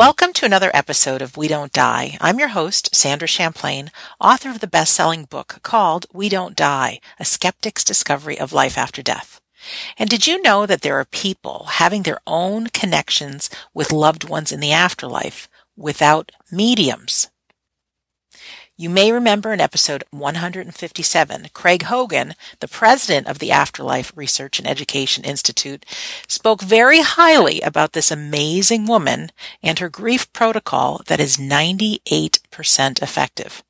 Welcome to another episode of We Don't Die. I'm your host, Sandra Champlain, author of the best-selling book called We Don't Die, A Skeptic's Discovery of Life After Death. And did you know that there are people having their own connections with loved ones in the afterlife without mediums? You may remember in episode 157, Craig Hogan, the president of the Afterlife Research and Education Institute, spoke very highly about this amazing woman and her grief protocol that is 98% effective.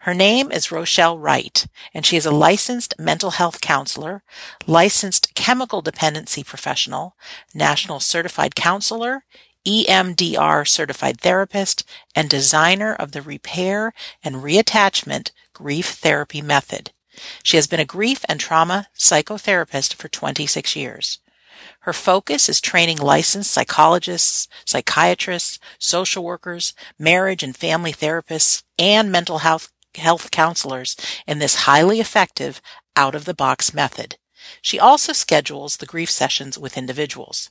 Her name is Rochelle Wright, and she is a licensed mental health counselor, licensed chemical dependency professional, national certified counselor, EMDR certified therapist, and designer of the repair and reattachment grief therapy method. She has been a grief and trauma psychotherapist for 26 years. Her focus is training licensed psychologists, psychiatrists, social workers, marriage and family therapists, and mental health, health counselors in this highly effective out of the box method. She also schedules the grief sessions with individuals.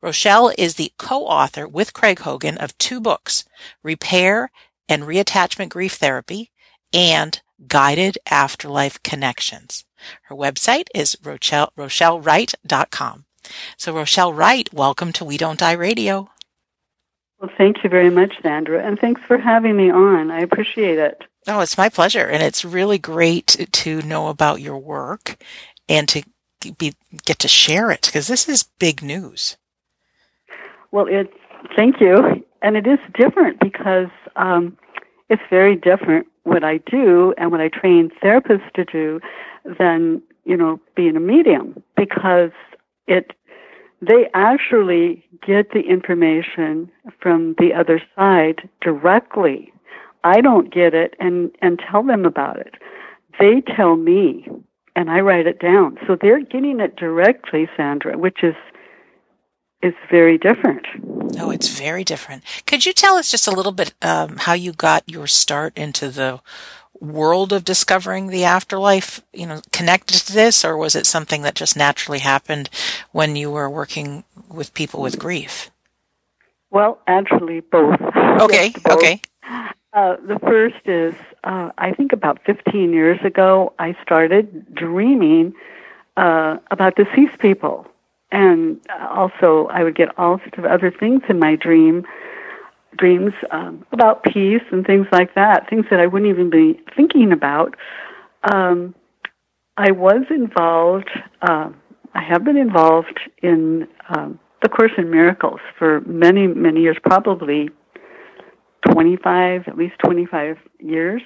Rochelle is the co-author with Craig Hogan of two books, Repair and Reattachment Grief Therapy and Guided Afterlife Connections. Her website is Rochelle, RochelleWright.com. So Rochelle Wright, welcome to We Don't Die Radio. Well, thank you very much, Sandra, and thanks for having me on. I appreciate it. Oh, it's my pleasure. And it's really great to know about your work and to be, get to share it because this is big news. Well, it's thank you, and it is different because um, it's very different what I do and what I train therapists to do than you know being a medium because it they actually get the information from the other side directly. I don't get it and and tell them about it. They tell me and I write it down. So they're getting it directly, Sandra, which is is very different. Oh, it's very different. Could you tell us just a little bit um, how you got your start into the world of discovering the afterlife? You know, connected to this, or was it something that just naturally happened when you were working with people with grief? Well, actually, both. Okay. yes, both. Okay. Uh, the first is, uh, I think about 15 years ago, I started dreaming uh, about deceased people and also I would get all sorts of other things in my dream dreams um, about peace and things like that, things that I wouldn't even be thinking about. Um, I was involved. Uh, I have been involved in um, the Course in Miracles for many, many years, probably 25, at least 25 years,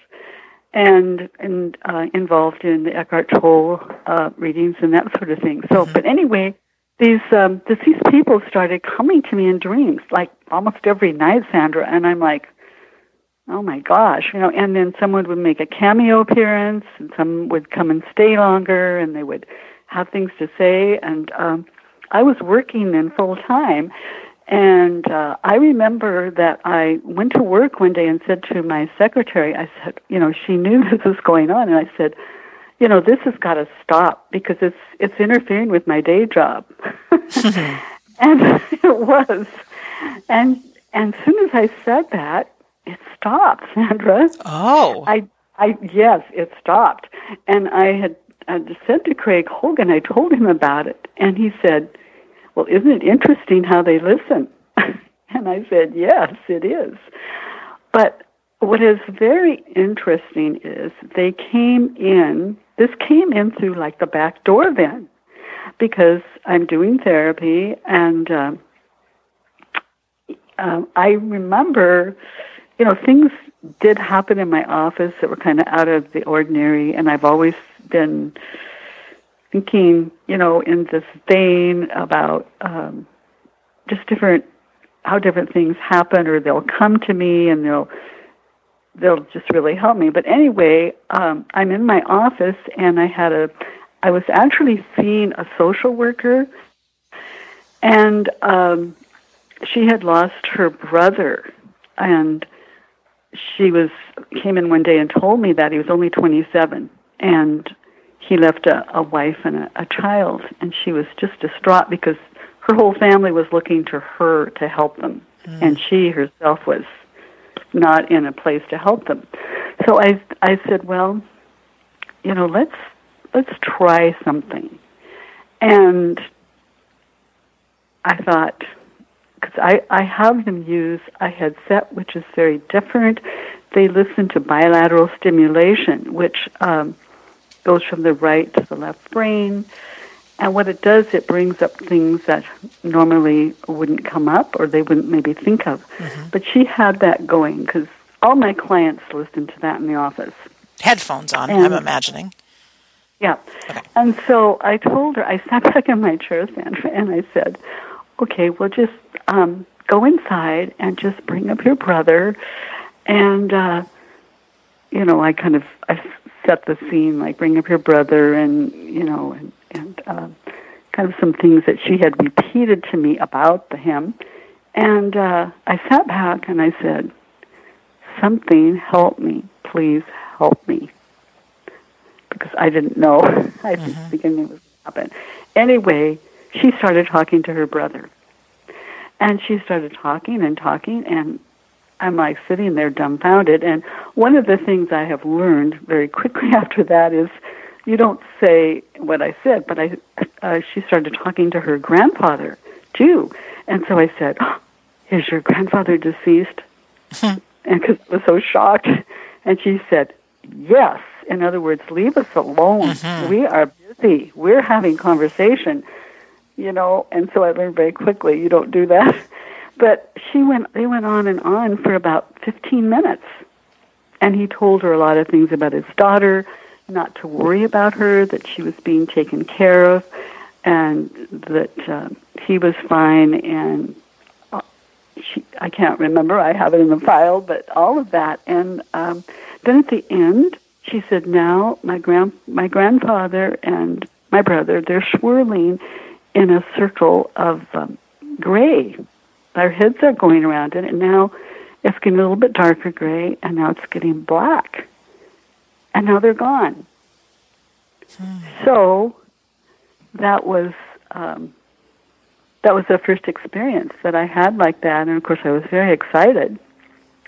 and and uh, involved in the Eckhart Tolle uh, readings and that sort of thing. So, mm-hmm. but anyway, these um, deceased people started coming to me in dreams, like almost every night, Sandra, and I'm like, oh my gosh, you know. And then someone would make a cameo appearance, and some would come and stay longer, and they would have things to say. And um, I was working then full time, and uh, I remember that I went to work one day and said to my secretary, I said, you know, she knew this was going on, and I said you know, this has got to stop because it's it's interfering with my day job. and it was. And and as soon as I said that, it stopped, Sandra. Oh. I I yes, it stopped. And I had I said to Craig Hogan, I told him about it, and he said, "Well, isn't it interesting how they listen?" and I said, "Yes, it is." But what is very interesting is they came in this came in through like the back door then, because I'm doing therapy and um, uh, I remember, you know, things did happen in my office that were kind of out of the ordinary, and I've always been thinking, you know, in this vein about um, just different how different things happen, or they'll come to me and they'll they'll just really help me. But anyway, um, I'm in my office and I had a, I was actually seeing a social worker, and um, she had lost her brother, and she was came in one day and told me that he was only 27 and he left a, a wife and a, a child, and she was just distraught because her whole family was looking to her to help them. mm. and she herself was not in a place to help them. So I I said, well, you know, let's let's try something. And I thought, because I, I have them use a headset, which is very different. They listen to bilateral stimulation, which um, goes from the right to the left brain. And what it does, it brings up things that normally wouldn't come up or they wouldn't maybe think of. Mm-hmm. But she had that going because all my clients listen to that in the office. Headphones on, and, I'm imagining. Yeah. Okay. And so I told her, I sat back in my chair, Sandra, and I said, okay, well, just um, go inside and just bring up your brother. And, uh, you know, I kind of I set the scene, like bring up your brother and, you know, and uh, kind of some things that she had repeated to me about the hymn. And uh, I sat back and I said, something help me, please help me because I didn't know. I didn't mm-hmm. think anything was going to happen. Anyway, she started talking to her brother, and she started talking and talking, and I'm like sitting there dumbfounded. And one of the things I have learned very quickly after that is you don't say what I said, but I uh, she started talking to her grandfather too, and so I said, oh, "Is your grandfather deceased?" and because I was so shocked, and she said, "Yes." In other words, leave us alone. Mm-hmm. We are busy. We're having conversation, you know. And so I learned very quickly you don't do that. But she went. They went on and on for about fifteen minutes, and he told her a lot of things about his daughter, not to worry about her, that she was being taken care of, and that uh, he was fine. And uh, she, I can't remember. I have it in the file, but all of that. And um, then at the end, she said, "Now my grand my grandfather and my brother they're swirling in a circle of um, gray. Their heads are going around it, and now it's getting a little bit darker gray, and now it's getting black, and now they're gone." Hmm. So that was um, that was the first experience that I had like that, and of course I was very excited.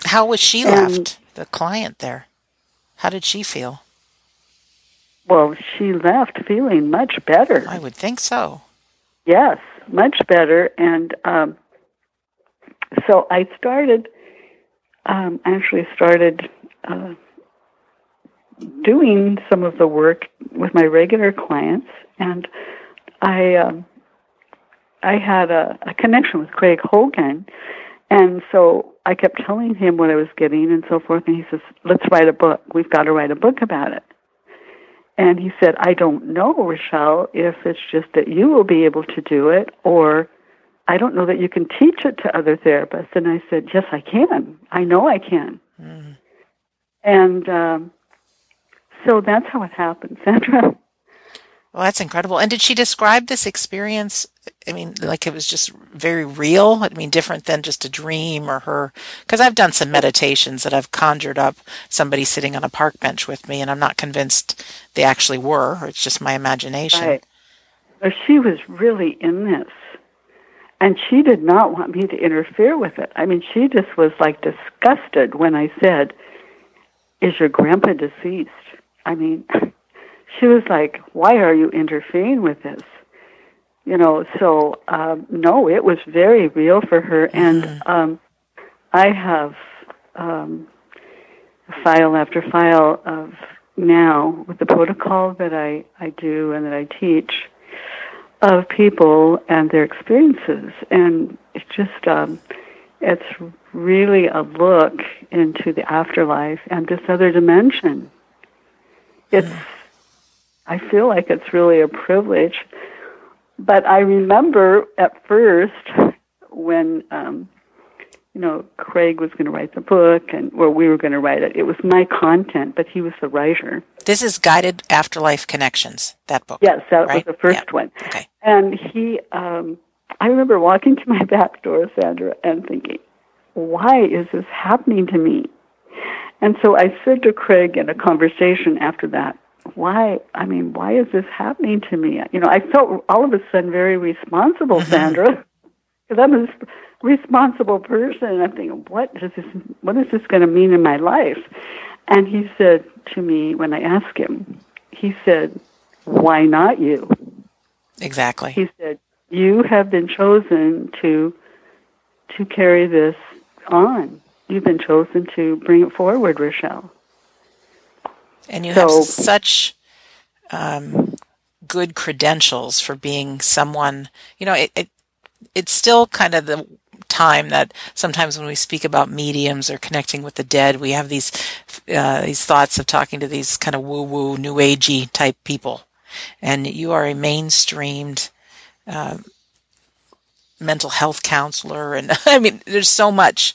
How was she and, left? The client there. How did she feel? Well, she left feeling much better. I would think so. Yes, much better. And um, so I started, um, actually started uh, doing some of the work with my regular clients, and I um, I had a, a connection with Craig Hogan, and so I kept telling him what I was getting and so forth, and he says, "Let's write a book. We've got to write a book about it." And he said, "I don't know, Rochelle, if it's just that you will be able to do it, or I don't know that you can teach it to other therapists." And I said, "Yes, I can. I know I can." Mm. And um, so that's how it happened, Sandra. Well, that's incredible. And did she describe this experience? I mean, like it was just very real. I mean, different than just a dream or her. Because I've done some meditations that I've conjured up somebody sitting on a park bench with me, and I'm not convinced they actually were. It's just my imagination. Right. But she was really in this, and she did not want me to interfere with it. I mean, she just was like disgusted when I said, "Is your grandpa deceased?" I mean. she was like, "Why are you interfering with this?" You know. So um, no, it was very real for her, and mm-hmm. um, I have um, file after file of now with the protocol that I I do and that I teach of people and their experiences, and it's just um, it's really a look into the afterlife and this other dimension. It's. I feel like it's really a privilege. But I remember at first when, um, you know, Craig was going to write the book and, well, we were going to write it. It was my content, but he was the writer. This is Guided Afterlife Connections, that book. Yes, that right? was the first yeah. one. Okay. And he, um, I remember walking to my back door, Sandra, and thinking, why is this happening to me? And so I said to Craig in a conversation after that, why i mean why is this happening to me you know i felt all of a sudden very responsible sandra because I'm a responsible person. And I'm thinking, what is this? What is this going to mean in my life? And he said to me when I asked him, he said, "Why not you?" Exactly. He said, "You have been chosen to to carry this on. You've been chosen to bring it forward, Rochelle." And you so, have such um, good credentials for being someone. You know, it, it it's still kind of the time that sometimes when we speak about mediums or connecting with the dead, we have these uh, these thoughts of talking to these kind of woo woo, new agey type people, and you are a mainstreamed uh, mental health counselor, and I mean, there's so much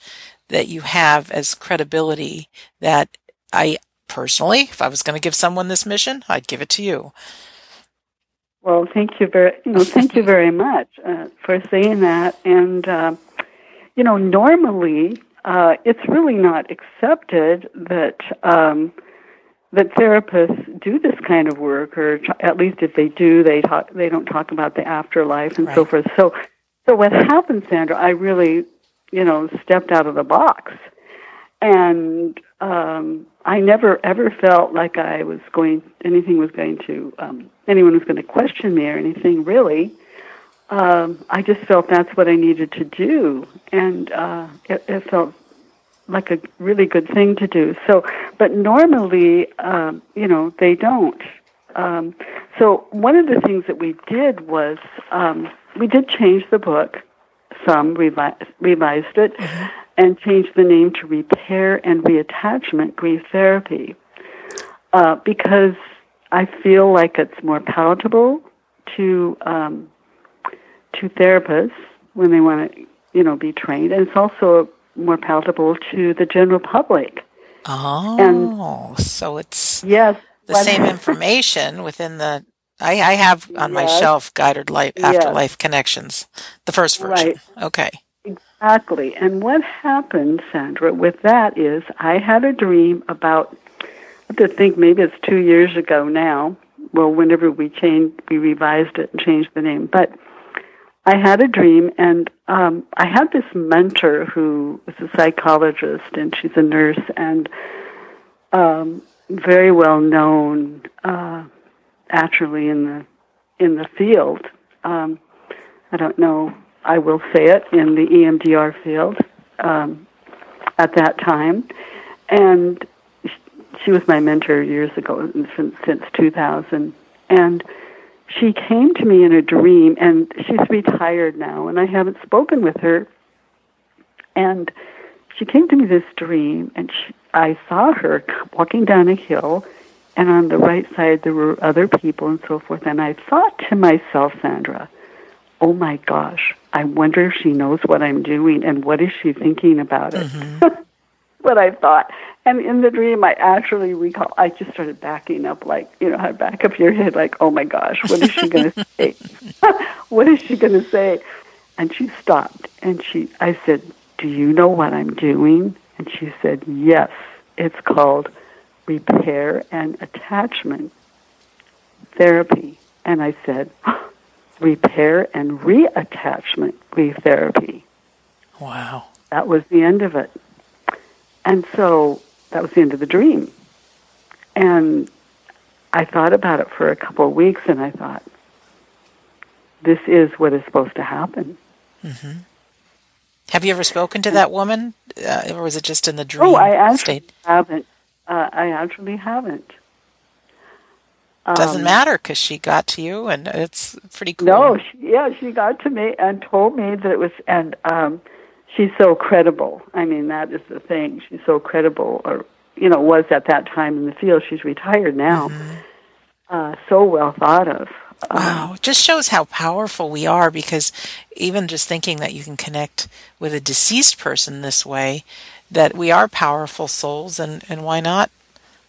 that you have as credibility that I personally, if I was going to give someone this mission, I'd give it to you. Well, thank you very, you know, thank you very much uh, for saying that. And uh, you know, normally uh, it's really not accepted that um, that therapists do this kind of work, or at least if they do, they talk, they don't talk about the afterlife and right. so forth. So, so what happens, Sandra? I really, you know, stepped out of the box, and um, I never ever felt like I was going anything was going to um, anyone was going to question me or anything really. Um, I just felt that's what I needed to do, and uh, it, it felt like a really good thing to do. So, but normally, um, you know, they don't. Um, so one of the things that we did was um, we did change the book. Some revi- revised it, mm-hmm and changed the name to Repair and Reattachment Grief Therapy uh, because I feel like it's more palatable to um, to therapists when they want to, you know, be trained, and it's also more palatable to the general public. Oh, and, so it's yes the same information within the. I, I have on yes, my shelf guided life afterlife yes. connections, the first version. Right. Okay. Exactly. And what happened, Sandra, with that is I had a dream about, I have to think maybe it's two years ago now. Well, whenever we changed, we revised it and changed the name. But I had a dream, and um, I had this mentor who was a psychologist, and she's a nurse, and um, very well known, uh, actually in the in the field. Um, I don't know I will say it, in the EMDR field um, at that time. And she was my mentor years ago, since, since 2000. And she came to me in a dream, and she's retired now, and I haven't spoken with her. And she came to me this dream, and she, I saw her walking down a hill, and on the right side there were other people and so forth. And I thought to myself, Sandra, oh my gosh, I wonder if she knows what I'm doing and what is she thinking about it. Mm-hmm. what I thought. And in the dream, I actually recall, I just started backing up, like, you know, how back up your head, like, oh my gosh, what is she going to say? what is she going to say? And she stopped and she, I said, do you know what I'm doing? And she said, yes, it's called repair and attachment therapy. And I said, repair and reattachment grief therapy. Wow. That was the end of it. And so that was the end of the dream. And I thought about it for a couple of weeks and I thought, this is what is supposed to happen. Mm-hmm. Have you ever spoken to that woman, uh, or was it just in the dream oh, I actually state? Haven't. Uh, I actually haven't. Doesn't um, matter because she got to you, and it's pretty cool. No, she, yeah, she got to me and told me that it was, and um, she's so credible. I mean, that is the thing. She's so credible, or you know, was at that time in the field. She's retired now. Mm-hmm. Uh, so well thought of. Um, wow, it just shows how powerful we are because even just thinking that you can connect with a deceased person this way, that we are powerful souls, and, and why not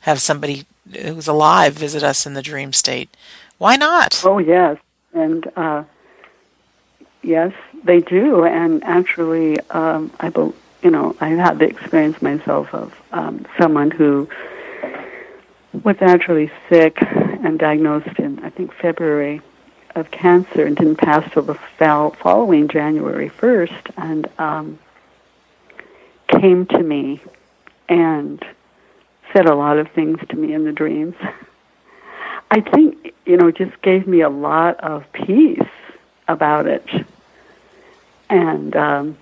have somebody who's alive visit us in the dream state. Why not? Oh yes, and uh, yes, they do. And actually, um, I be, you know I had the experience myself of um, someone who was actually sick and diagnosed in I think February of cancer and didn't pass till the following January 1st, and um, came to me and said a lot of things to me in the dreams. I think, you know, just gave me a lot of peace about it. And um,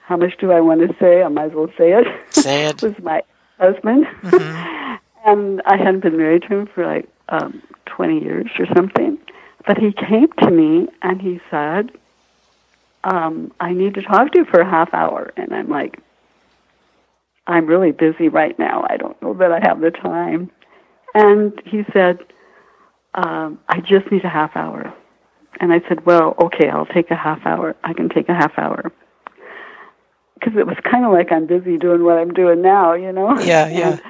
how much do I want to say? I might as well say it. Say it. was my husband. Mm-hmm. and I hadn't been married to him for like um, 20 years or something. But he came to me and he said, um, I need to talk to you for a half hour. And I'm like, I'm really busy right now. I don't know that I have the time. And he said, um, I just need a half hour. And I said, Well, okay, I'll take a half hour. I can take a half hour. Because it was kind of like I'm busy doing what I'm doing now, you know? Yeah, yeah. And,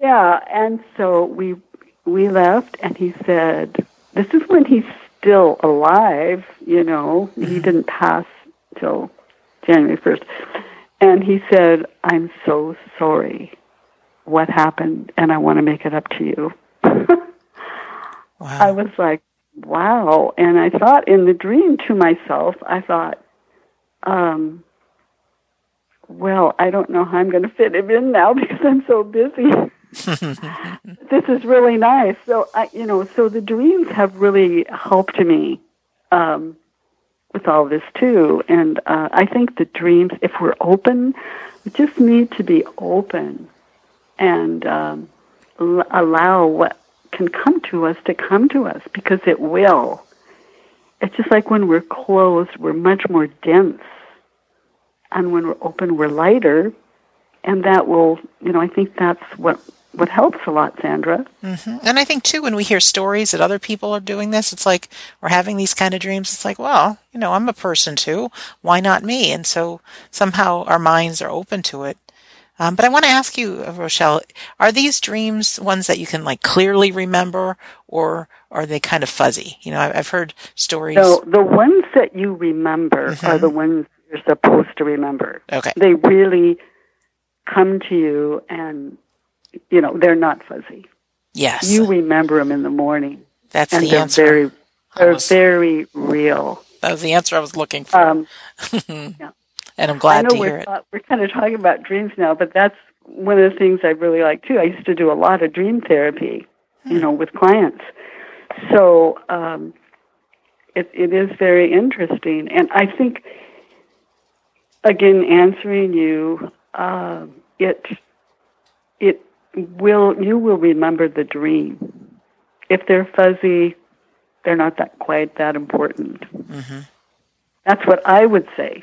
yeah, and so we we left, and he said, "This is when he's still alive. You know, mm-hmm. he didn't pass till January first. And he said, "I'm so sorry. What happened? And I want to make it up to you." wow. I was like, "Wow!" And I thought in the dream to myself, I thought, um, "Well, I don't know how I'm going to fit him in now because I'm so busy." this is really nice. So I, you know, so the dreams have really helped me um, with all this too. And uh, I think the dreams, if we're open, we just need to be open and um, l- allow what can come to us to come to us because it will. It's just like when we're closed, we're much more dense. And when we're open, we're lighter. And that will, you know, I think that's what what helps a lot, Sandra. Mm-hmm. And I think too, when we hear stories that other people are doing this, it's like we're having these kind of dreams. It's like, well, you know, I'm a person too. Why not me? And so somehow our minds are open to it. Um, but I want to ask you, Rochelle, are these dreams ones that you can like clearly remember, or are they kind of fuzzy? You know, I've heard stories. So the ones that you remember mm-hmm. are the ones you're supposed to remember. Okay. They really come to you and you know, they're not fuzzy. Yes. You remember them in the morning. That's and the they're answer. Very, they're was, very real. That was the answer I was looking for. Um, yeah. And I'm glad to hear it. Uh, we're kind of talking about dreams now, but that's one of the things I really like too. I used to do a lot of dream therapy, hmm. you know, with clients. So um, it, it is very interesting. And I think, again, answering you, uh, it it will you will remember the dream. If they're fuzzy, they're not that quite that important. Mm-hmm. That's what I would say.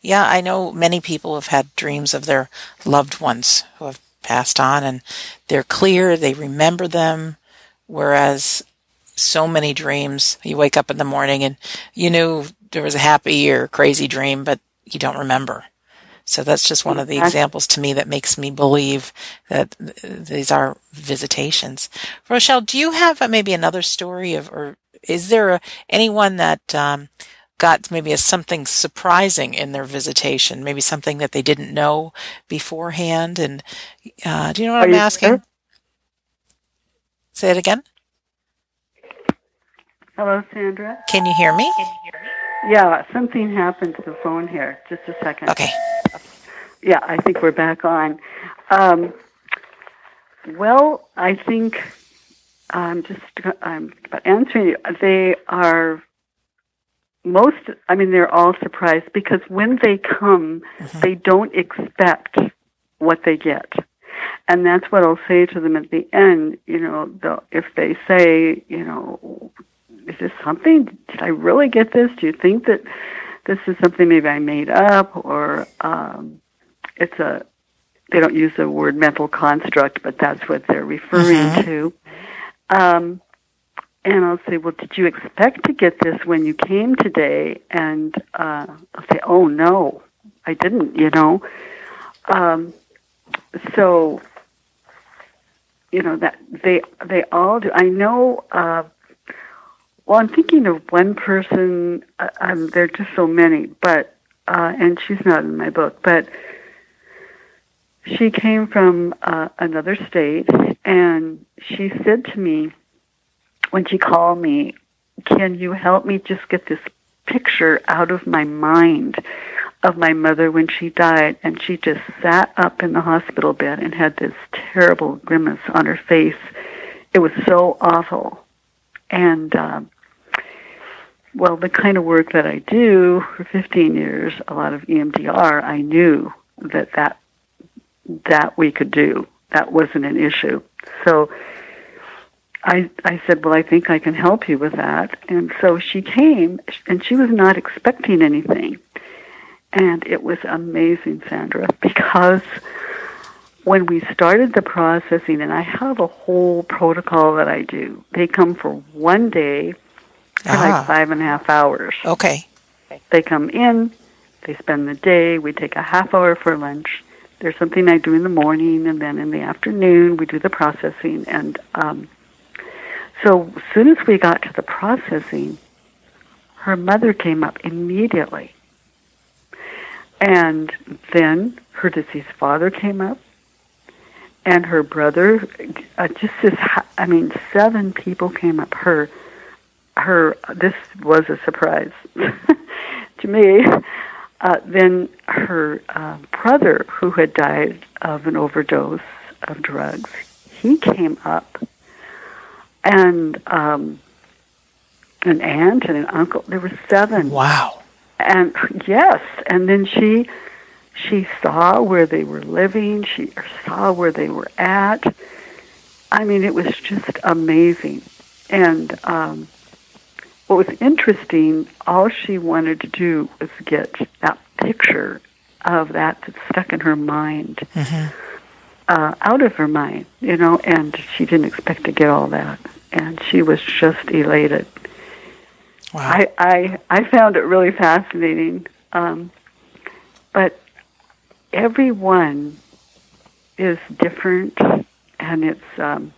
Yeah, I know many people have had dreams of their loved ones who have passed on, and they're clear, they remember them, whereas so many dreams, you wake up in the morning and you knew there was a happy or crazy dream, but you don't remember. So that's just one of the examples to me that makes me believe that these are visitations. Rochelle, do you have maybe another story of, or is there a, anyone that um, got maybe a, something surprising in their visitation, maybe something that they didn't know beforehand? And uh, do you know what are I'm asking? There? Say it again. Hello, Sandra. Can you hear me? Yeah, something happened to the phone here. Just a second. Okay. Yeah, I think we're back on. Um, well, I think I'm just I'm answering you. They are most. I mean, they're all surprised because when they come, mm-hmm. they don't expect what they get, and that's what I'll say to them at the end. You know, if they say, you know, is this something? Did I really get this? Do you think that this is something maybe I made up, or um, it's a they don't use the word mental construct, but that's what they're referring mm-hmm. to. Um, and I'll say, well, did you expect to get this when you came today? And uh, I'll say, oh no, I didn't. You know, um, so you know that they they all do. I know. Uh, well, I'm thinking of one person. Uh, um, there are just so many, but uh, and she's not in my book, but she came from uh, another state, and she said to me, when she called me, can you help me just get this picture out of my mind of my mother when she died? And she just sat up in the hospital bed and had this terrible grimace on her face. It was so awful. And, um, well, the kind of work that I do for 15 years, a lot of EMDR, I knew that that, that we could do. That wasn't an issue. So I, I said, well, I think I can help you with that. And so she came, and she was not expecting anything. And it was amazing, Sandra, because when we started the processing, and I have a whole protocol that I do, they come for one day for ah. like five and a half hours. Okay. They come in, they spend the day, we take a half hour for lunch. There's something I do in the morning, and then in the afternoon, we do the processing. And um, so, as soon as we got to the processing, her mother came up immediately. And then her deceased father came up, and her brother. Uh, just this, I mean, seven people came up. Her, her. This was a surprise to me. Uh, then her uh, brother, who had died of an overdose of drugs, he came up, and um, an aunt and an uncle. There were seven. Wow. And yes, and then she she saw where they were living. She saw where they were at. I mean, it was just amazing. And um, what was interesting, all she wanted to do was get that picture of that that stuck in her mind mm-hmm. uh, out of her mind, you know, and she didn't expect to get all that. And she was just elated. Wow. I, I, I found it really fascinating. Um, but everyone is different, and it's um,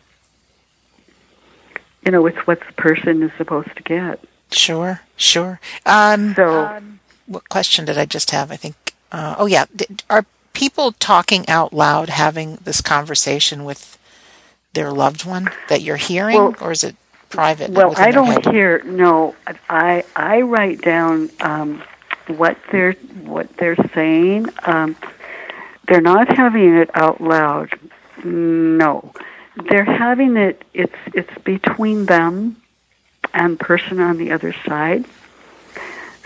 you know with what the person is supposed to get. Sure, sure. Um, so, um, what question did I just have? I think. Uh, oh yeah, are people talking out loud, having this conversation with their loved one that you're hearing, well, or is it private? Well, I don't hear. No, I I write down um, what they're what they're saying. Um, they're not having it out loud. No. They're having it it's it's between them and person on the other side.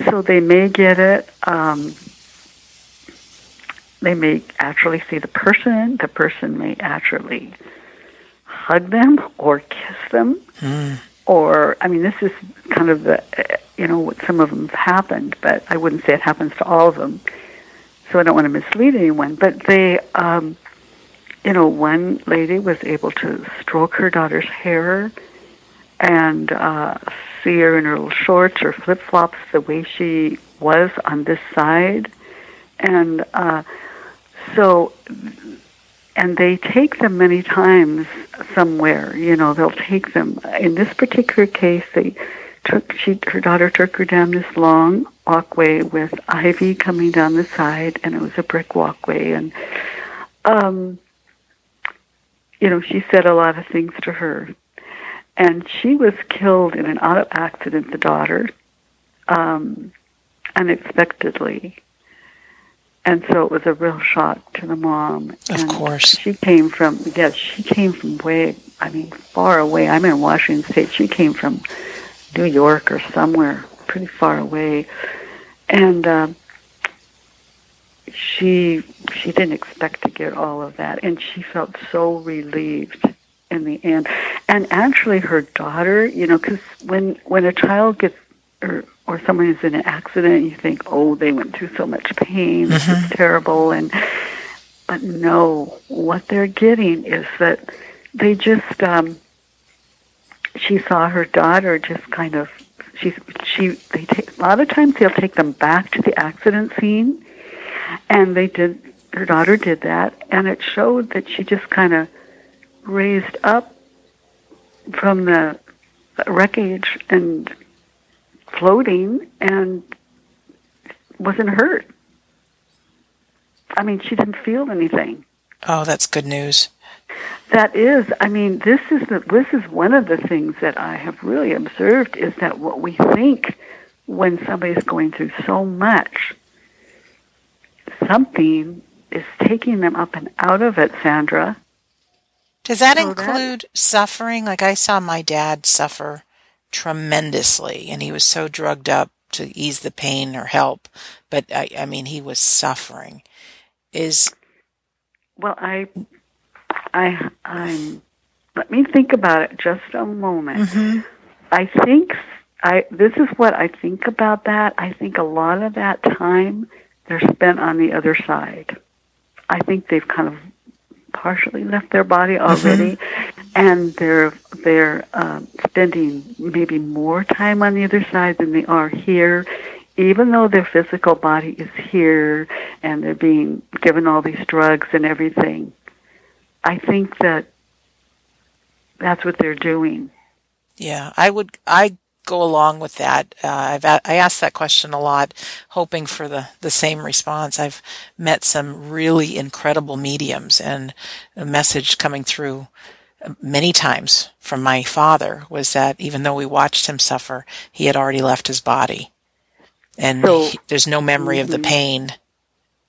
So they may get it um, they may actually see the person, the person may actually hug them or kiss them. Mm. Or, I mean, this is kind of the, you know, what some of them have happened, but I wouldn't say it happens to all of them so I don't want to mislead anyone. But they, um, you know, one lady was able to stroke her daughter's hair and uh, see her in her little shorts or flip flops the way she was on this side. And uh, so, and they take them many times somewhere. You know, they'll take them. In this particular case, they took she her daughter took her down this long walkway with ivy coming down the side, and it was a brick walkway. And, um, you know, she said a lot of things to her. And she was killed in an auto accident, the daughter, um, unexpectedly. And so it was a real shock to the mom. Of and course. She came from, yes, she came from way, I mean, far away. I'm in Washington State. She came from New York or somewhere pretty far away and uh, she she didn't expect to get all of that, and she felt so relieved in the end. And actually, her daughter, you know, because when when a child gets or or someone is in an accident, you think, oh, they went through so much pain, this mm-hmm. is terrible, and but no, what they're getting is that they just um, she saw her daughter just kind of she she they take a lot of times they'll take them back to the accident scene, and they did. Her daughter did that, and it showed that she just kind of raised up from the wreckage and floating and wasn't hurt. I mean, she didn't feel anything. Oh, that's good news. That is, I mean, this is the, this is one of the things that I have really observed is that what we think when somebody's going through so much, something is taking them up and out of it, Sandra. Does that so include that, suffering? Like I saw my dad suffer tremendously, and he was so drugged up to ease the pain or help, but I, I mean, he was suffering. Is well, I, I, I'm. Let me think about it just a moment. Mm-hmm. I think I. This is what I think about that. I think a lot of that time they're spent on the other side. I think they've kind of partially left their body mm-hmm. already, mm-hmm. and they're they're uh, spending maybe more time on the other side than they are here. Even though their physical body is here and they're being given all these drugs and everything, I think that that's what they're doing. Yeah, I would. I go along with that. Uh, I've I asked that question a lot, hoping for the the same response. I've met some really incredible mediums, and a message coming through many times from my father was that even though we watched him suffer, he had already left his body, and so, he, there's no memory mm-hmm. of the mm-hmm. pain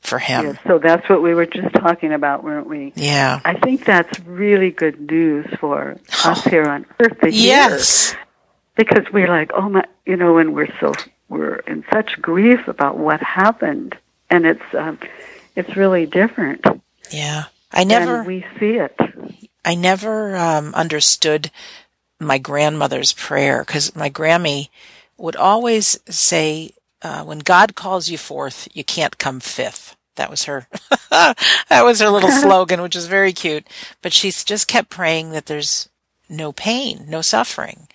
for him. Yeah, so that's what we were just talking about, weren't we? Yeah. I think that's really good news for us here on Earth to yes because we're like, oh my, you know, and we're so we're in such grief about what happened, and it's um, it's really different. Yeah, I never we see it. I never um, understood my grandmother's prayer because my Grammy would always say, uh, "When God calls you forth, you can't come fifth. That was her. that was her little slogan, which is very cute. But she just kept praying that there's no pain, no suffering.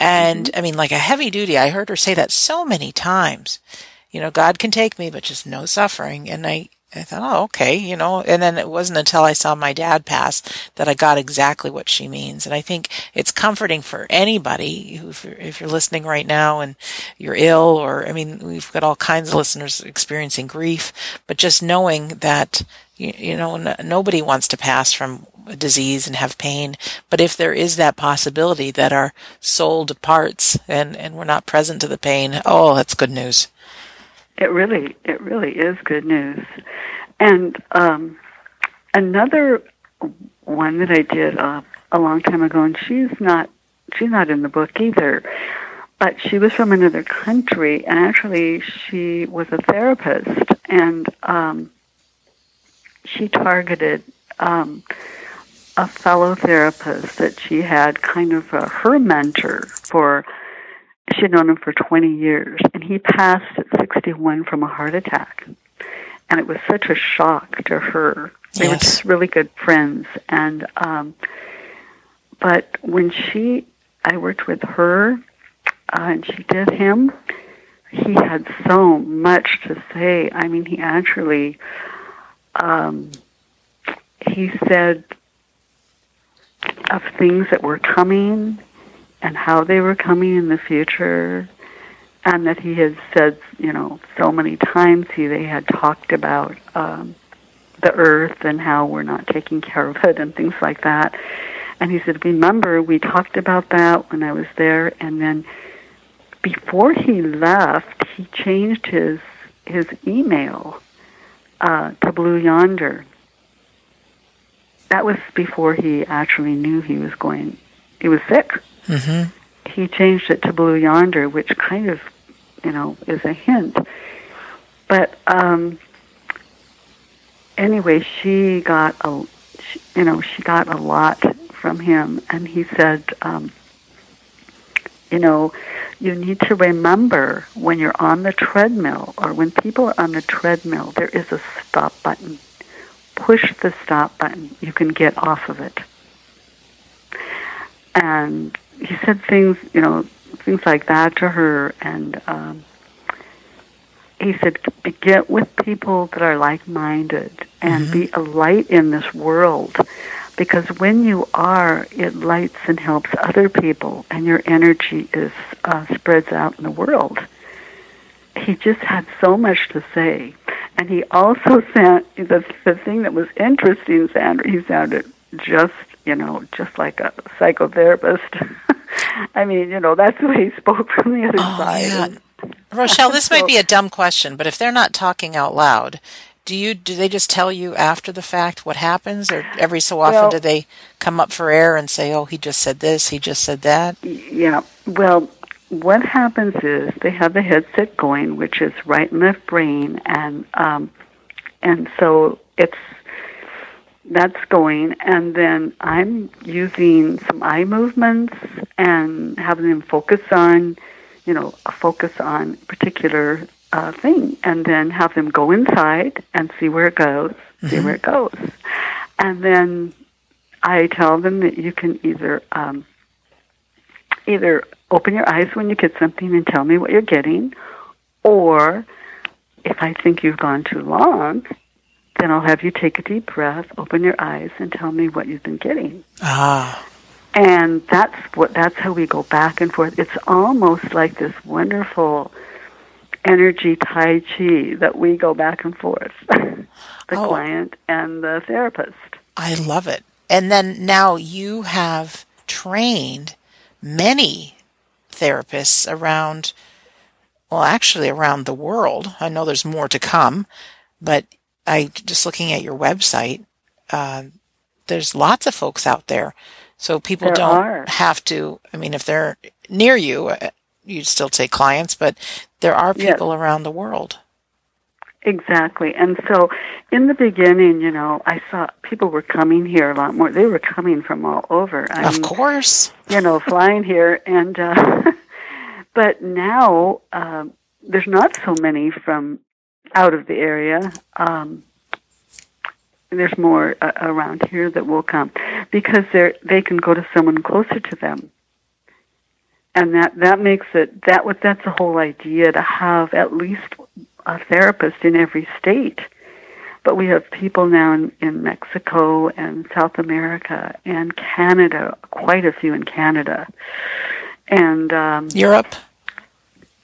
And mm-hmm. I mean, like a heavy duty, I heard her say that so many times. You know, God can take me, but just no suffering. And I, I thought, oh, okay, you know, and then it wasn't until I saw my dad pass that I got exactly what she means. And I think it's comforting for anybody who, if you're, if you're listening right now and you're ill, or, I mean, we've got all kinds of listeners experiencing grief, but just knowing that, you, you know, n- nobody wants to pass from disease and have pain. But if there is that possibility that our soul departs and, and we're not present to the pain, oh, that's good news. It really, it really is good news. And um, another one that I did uh, a long time ago, and she's not, she's not in the book either. But she was from another country, and actually, she was a therapist, and um, she targeted um, a fellow therapist that she had kind of a, her mentor for she had known him for 20 years and he passed at 61 from a heart attack. And it was such a shock to her. They yes. were just really good friends. And um but when she i worked with her uh, and she did him he had so much to say. I mean he actually um he said of things that were coming and how they were coming in the future and that he had said, you know, so many times he they had talked about um, the earth and how we're not taking care of it and things like that. And he said, "Remember, we talked about that when I was there." And then before he left, he changed his his email uh, to Blue Yonder, that was before he actually knew he was going, he was sick. Mm-hmm. He changed it to Blue Yonder, which kind of, you know, is a hint. But um, anyway, she got a, she, you know, she got a lot from him, and he said, um, you know, you need to remember when you're on the treadmill or when people are on the treadmill, there is a stop button push the stop button, you can get off of it. And he said things, you know, things like that to her, and um, he said, get with people that are like-minded and mm-hmm. be a light in this world, because when you are, it lights and helps other people, and your energy is uh, spreads out in the world. He just had so much to say And he also sent the the thing that was interesting, Sandra. He sounded just you know just like a psychotherapist. I mean, you know, that's the way he spoke from the other Oh, side. yeah. And- Rochelle, this So- might be a dumb question, but if they're not talking out loud, do you do they just tell you after the fact what happens, or every so often Well- do they come up for air and say, "Oh, he just said this, he just said that"? Yeah. Well, what happens is they have the headset going, which is right and left brain, and um, and so it's that's going, and then I'm using some eye movements and having them focus on, you know, a focus on particular uh, thing, and then have them go inside and see where it goes, see where it goes, and then I tell them that you can either um, either open your eyes when you get something and tell me what you're getting, or if I think you've gone too long, then I'll have you take a deep breath, open your eyes, and tell me what you've been getting. Ah, And that's what that's how we go back and forth. It's almost like this wonderful energy tai chi that we go back and forth. the Oh. client and the therapist. I love it. And then now you have trained many therapists around, well, actually around the world. I know there's more to come, but I just looking at your website, uh, there's lots of folks out there. So people There don't are. have to, I mean, if they're near you, uh, you still take clients, but there are Yes. people around the world. Exactly. And so in the beginning, you know, I saw people were coming here a lot more. They were coming from all over. I Of mean, course. you know, flying here. And, uh, but now, um, there's not so many from out of the area. Um, there's more uh, around here that will come because they're, they can go to someone closer to them. And that, that makes it, that what, that's the whole idea to have at least a therapist in every state. But we have people now in, in Mexico and South America and Canada, quite a few in Canada. And um, Europe.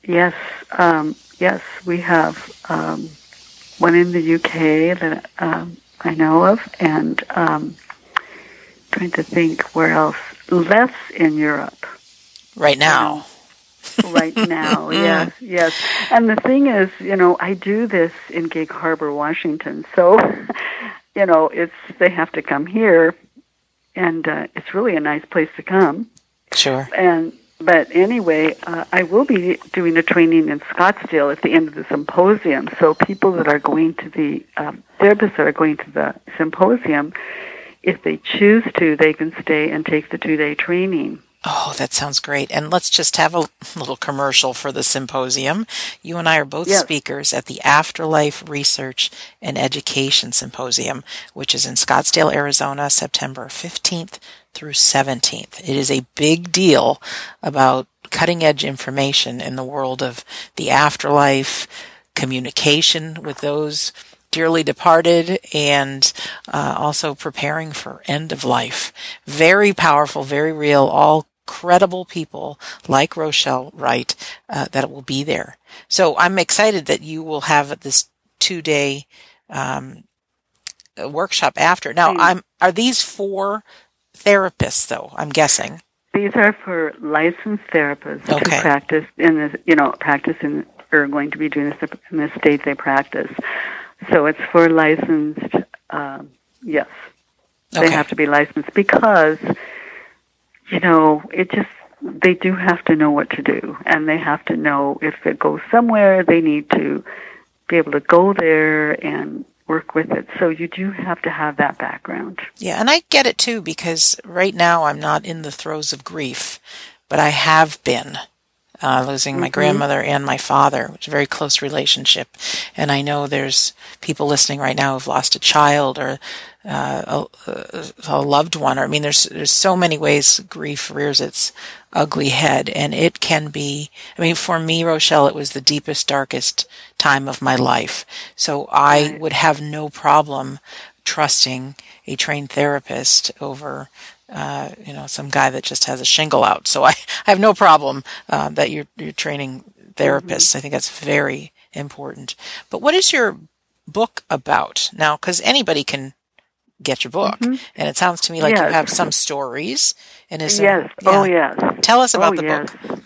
yes, um, yes, we have um, one in the UK that um, I know of, and um, trying to think where else. Less in Europe Right now. Right now. yes, yes. And the thing is, you know, I do this in Gig Harbor, Washington. So, you know, it's they have to come here, and uh, it's really a nice place to come. Sure. And but anyway, uh, I will be doing a training in Scottsdale at the end of the symposium. So people that are going to the um, therapists that are going to the symposium, if they choose to, they can stay and take the two day training. Oh, that sounds great. And let's just have a little commercial for the symposium. You and I are both Yes. speakers at the Afterlife Research and Education Symposium, which is in Scottsdale, Arizona, September 15th through 17th. It is a big deal about cutting edge information in the world of the afterlife, communication with those dearly departed and uh, also preparing for end of life. Very powerful, very real, all credible people like Rochelle Wright uh, that it will be there. So I'm excited that you will have this two day um, workshop after. Now, Mm. I'm are these for therapists though? I'm guessing. These are for licensed therapists Okay. to practice in the, you know, practice in, or going to be doing this in the state they practice. So it's for licensed, um, yes. They have to be licensed because, you know, it just, they do have to know what to do. And they have to know if it goes somewhere, they need to be able to go there and work with it. So you do have to have that background. Yeah, and I get it too because right now I'm not in the throes of grief, but I have been uh, losing my grandmother and my father, which is a very close relationship. And I know there's people listening right now who've lost a child or uh, a, a loved one. Or I mean, there's there's so many ways grief rears its ugly head, and it can be. I mean, for me, Rochelle, it was the deepest, darkest time of my life. So I would have no problem trusting a trained therapist over uh, you know some guy that just has a shingle out. So I, I have no problem uh, that you're you're training therapists. I think that's very important. But what is your book about? Now, because anybody can get your book, Mhm. and it sounds to me like you have some stories. And is there, yes. Oh, yes. Tell us about oh, the yes. book.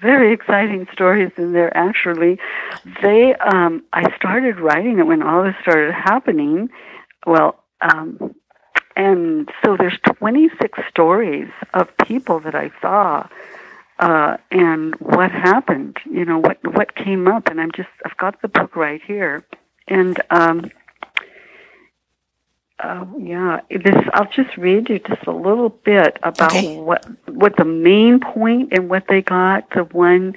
Very exciting stories in there. Actually, they um, I started writing it when all this started happening. Well, um, and so there's 26 stories of people that I saw. Uh, and what happened? You know what what came up, and I'm just I've got the book right here, and um, uh, yeah, this I'll just read you just a little bit about Okay. what what the main point and what they got. The one,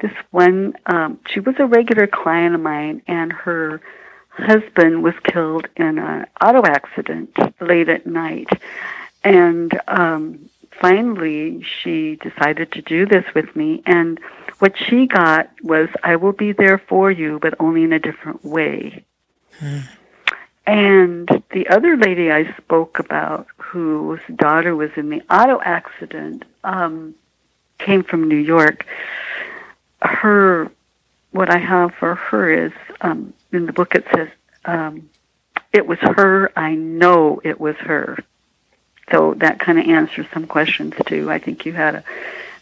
this one, um, she was a regular client of mine, and her husband was killed in an auto accident late at night, and um, finally she decided to do this with me, and what she got was, "I will be there for you, but only in a different way." And the other lady I spoke about, whose daughter was in the auto accident, um, came from New York. Her, what I have for her is um, in the book. It says, um, "It was her. I know it was her." So that kind of answers some questions too. I think you had a,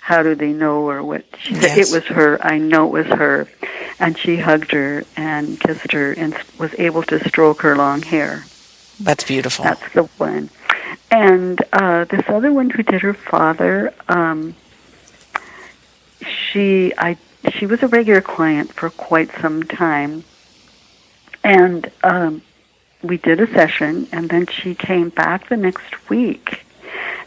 how do they know or what? She said, "It was her. I know it was her." And she hugged her and kissed her and was able to stroke her long hair. That's beautiful. That's the one. And uh, this other one who did her father, um, she I she was a regular client for quite some time, and um, we did a session, and then she came back the next week,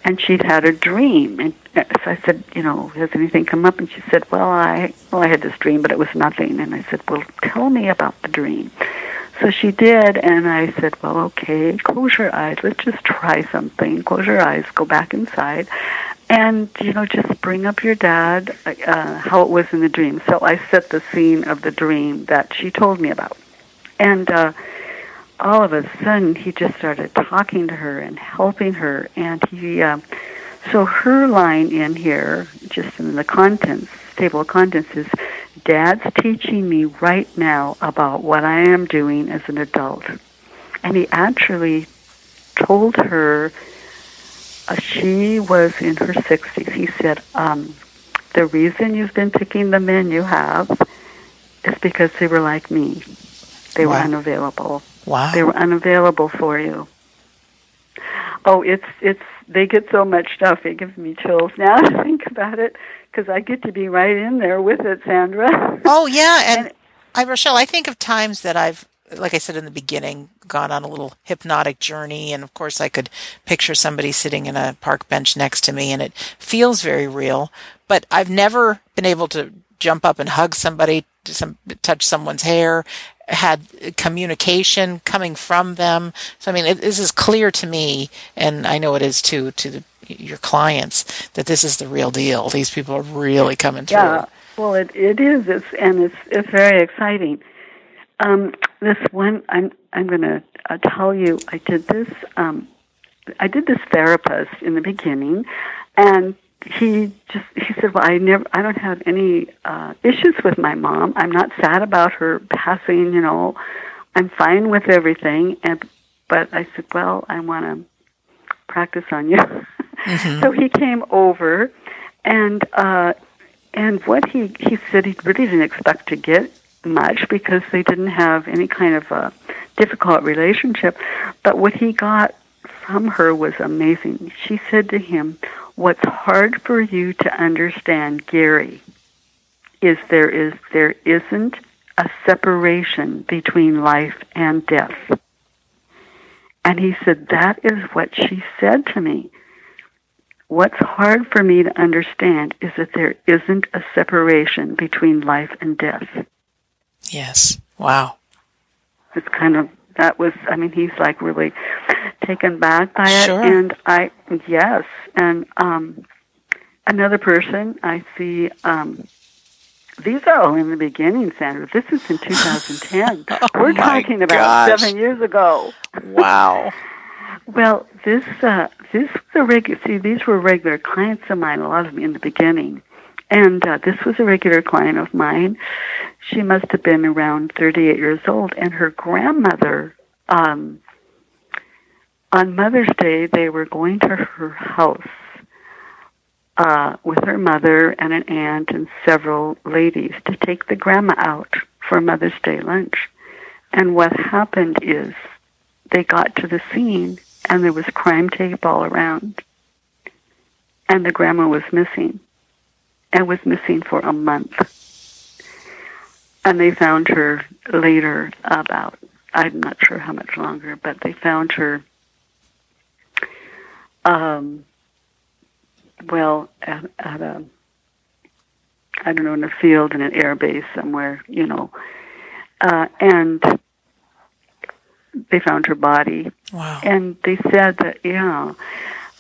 and she'd had a dream, and so I said, you know, has anything come up? And she said, well, I well I had this dream, but it was nothing. And I said, well, tell me about the dream. So she did, and I said, Well, okay, close your eyes. Let's just try something. Close your eyes, go back inside, and, you know, just bring up your dad, uh, how it was in the dream. So I set the scene of the dream that she told me about. And uh, all of a sudden, he just started talking to her and helping her, and he, uh, so her line in here, just in the contents, table of contents, is Dad's teaching me right now about what I am doing as an adult. And he actually told her uh, she was in her 60s. He said, um, The reason you've been picking the men you have is because they were like me. They were unavailable. wow. They were unavailable for you. Oh, it's it's they get so much stuff. It gives me chills now to think about it because I get to be right in there with it, Sandra. Oh yeah, and, And- I Rochelle, I think of times that I've like I said in the beginning, gone on a little hypnotic journey and of course I could picture somebody sitting in a park bench next to me and it feels very real, but I've never been able to jump up and hug somebody, some, touch someone's hair, had communication coming from them. So I mean, it, this is clear to me, and I know it is too to the, your clients that this is the real deal. These people are really coming through. Yeah, well, it it is. It's and it's it's very exciting. Um, this one, I'm I'm going to uh, tell you. I did this. Um, I did this therapist in the beginning, and he just he said, "Well, I never, I don't have any uh, issues with my mom. I'm not sad about her passing. You know, I'm fine with everything." And but I said, "Well, I want to practice on you." so he came over, and uh, and what he he said he really didn't expect to get much because they didn't have any kind of a difficult relationship, but what he got from her was amazing. She said to him, "What's hard for you to understand, Gary, is there is there isn't a separation between life and death." And he said, "That is what she said to me." What's hard for me to understand is that there isn't a separation between life and death. Yes. Wow. It's kind of that was I mean he's like really taken back by it Sure. and I yes and um another person I see um these are all in the beginning, Sandra. This is in 2010. Oh, We're talking about gosh. seven years ago. Wow. Well, this uh, this was a regular. See, these were regular clients of mine. A lot of them in the beginning, And uh, this was a regular client of mine. She must have been around 38 years old, and her grandmother, um, on Mother's Day, they were going to her house uh, with her mother and an aunt and several ladies to take the grandma out for Mother's Day lunch. And what happened is they got to the scene and there was crime tape all around. And the grandma was missing and was missing for a month. And they found her later about, I'm not sure how much longer, but they found her, um, well, at, at a, I don't know, in a field in an air base somewhere, you know. Uh, and they found her body. Wow. And they said that, yeah,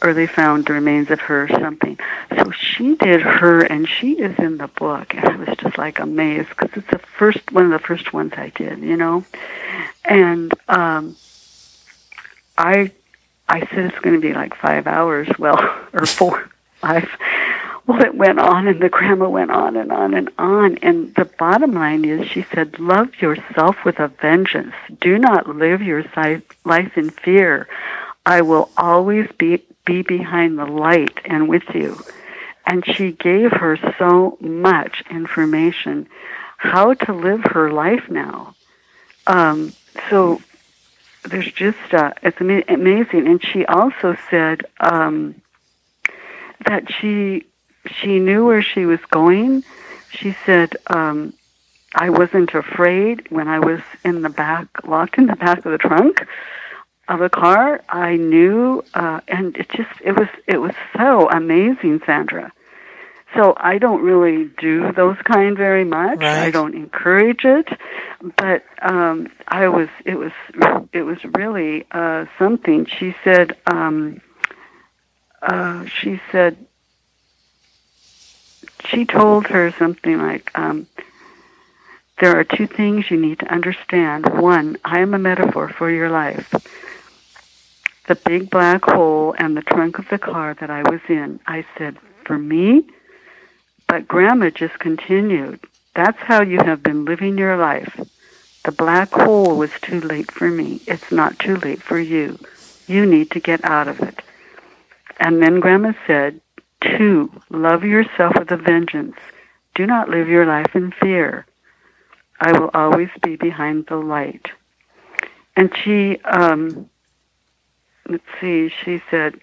or they found the remains of her or something. So she did her, and she is in the book. And I was just like amazed because it's the first one of the first ones I did, you know. And um, I, I said it's going to be like five hours. Well, or four, five. Well, it went on, and the grandma went on and on and on. And the bottom line is, she said, "Love yourself with a vengeance. Do not live your life in fear. I will always be be behind the light and with you." And she gave her so much information how to live her life now. Um, so there's just uh, it's ama- amazing. And she also said um, that she she knew where she was going. She said, um, I wasn't afraid when I was in the back, locked in the back of the trunk of a car. I knew, uh, and it just, it was, it was so amazing, Sandra. So I don't really do those kind very much. Right. I don't encourage it, but um, I was, it was, it was really uh, something. She said, um, uh, she said, she told her something like, um, There are two things you need to understand. One, I am a metaphor for your life. The big black hole and the trunk of the car that I was in. I said, For me? But Grandma just continued. That's how you have been living your life. The black hole was too late for me. It's not too late for you. You need to get out of it. And then Grandma said, Two, love yourself with a vengeance. Do not live your life in fear. I will always be behind the light. And she, um, let's see, she said,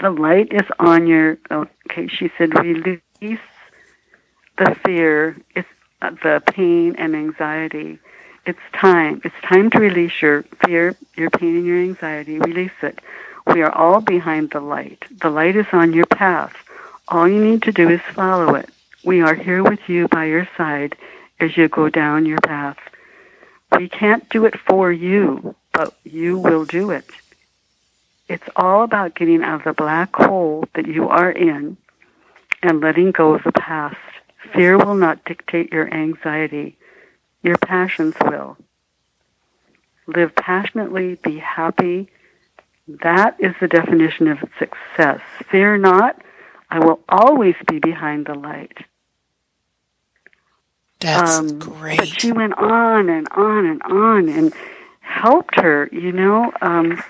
the light is on your, okay, she said, release the fear, it's uh, the pain and anxiety. It's time. It's time to release your fear, your pain, and your anxiety. Release it. We are all behind the light. The light is on your path. All you need to do is follow it. We are here with you by your side as you go down your path. We can't do it for you, but you will do it. It's all about getting out of the black hole that you are in and letting go of the past. Fear will not dictate your anxiety. Your passions will. Live passionately, be happy, that is the definition of success. Fear not, I will always be behind the light. That's um, great. But she went on and on and on and helped her, you know. Um,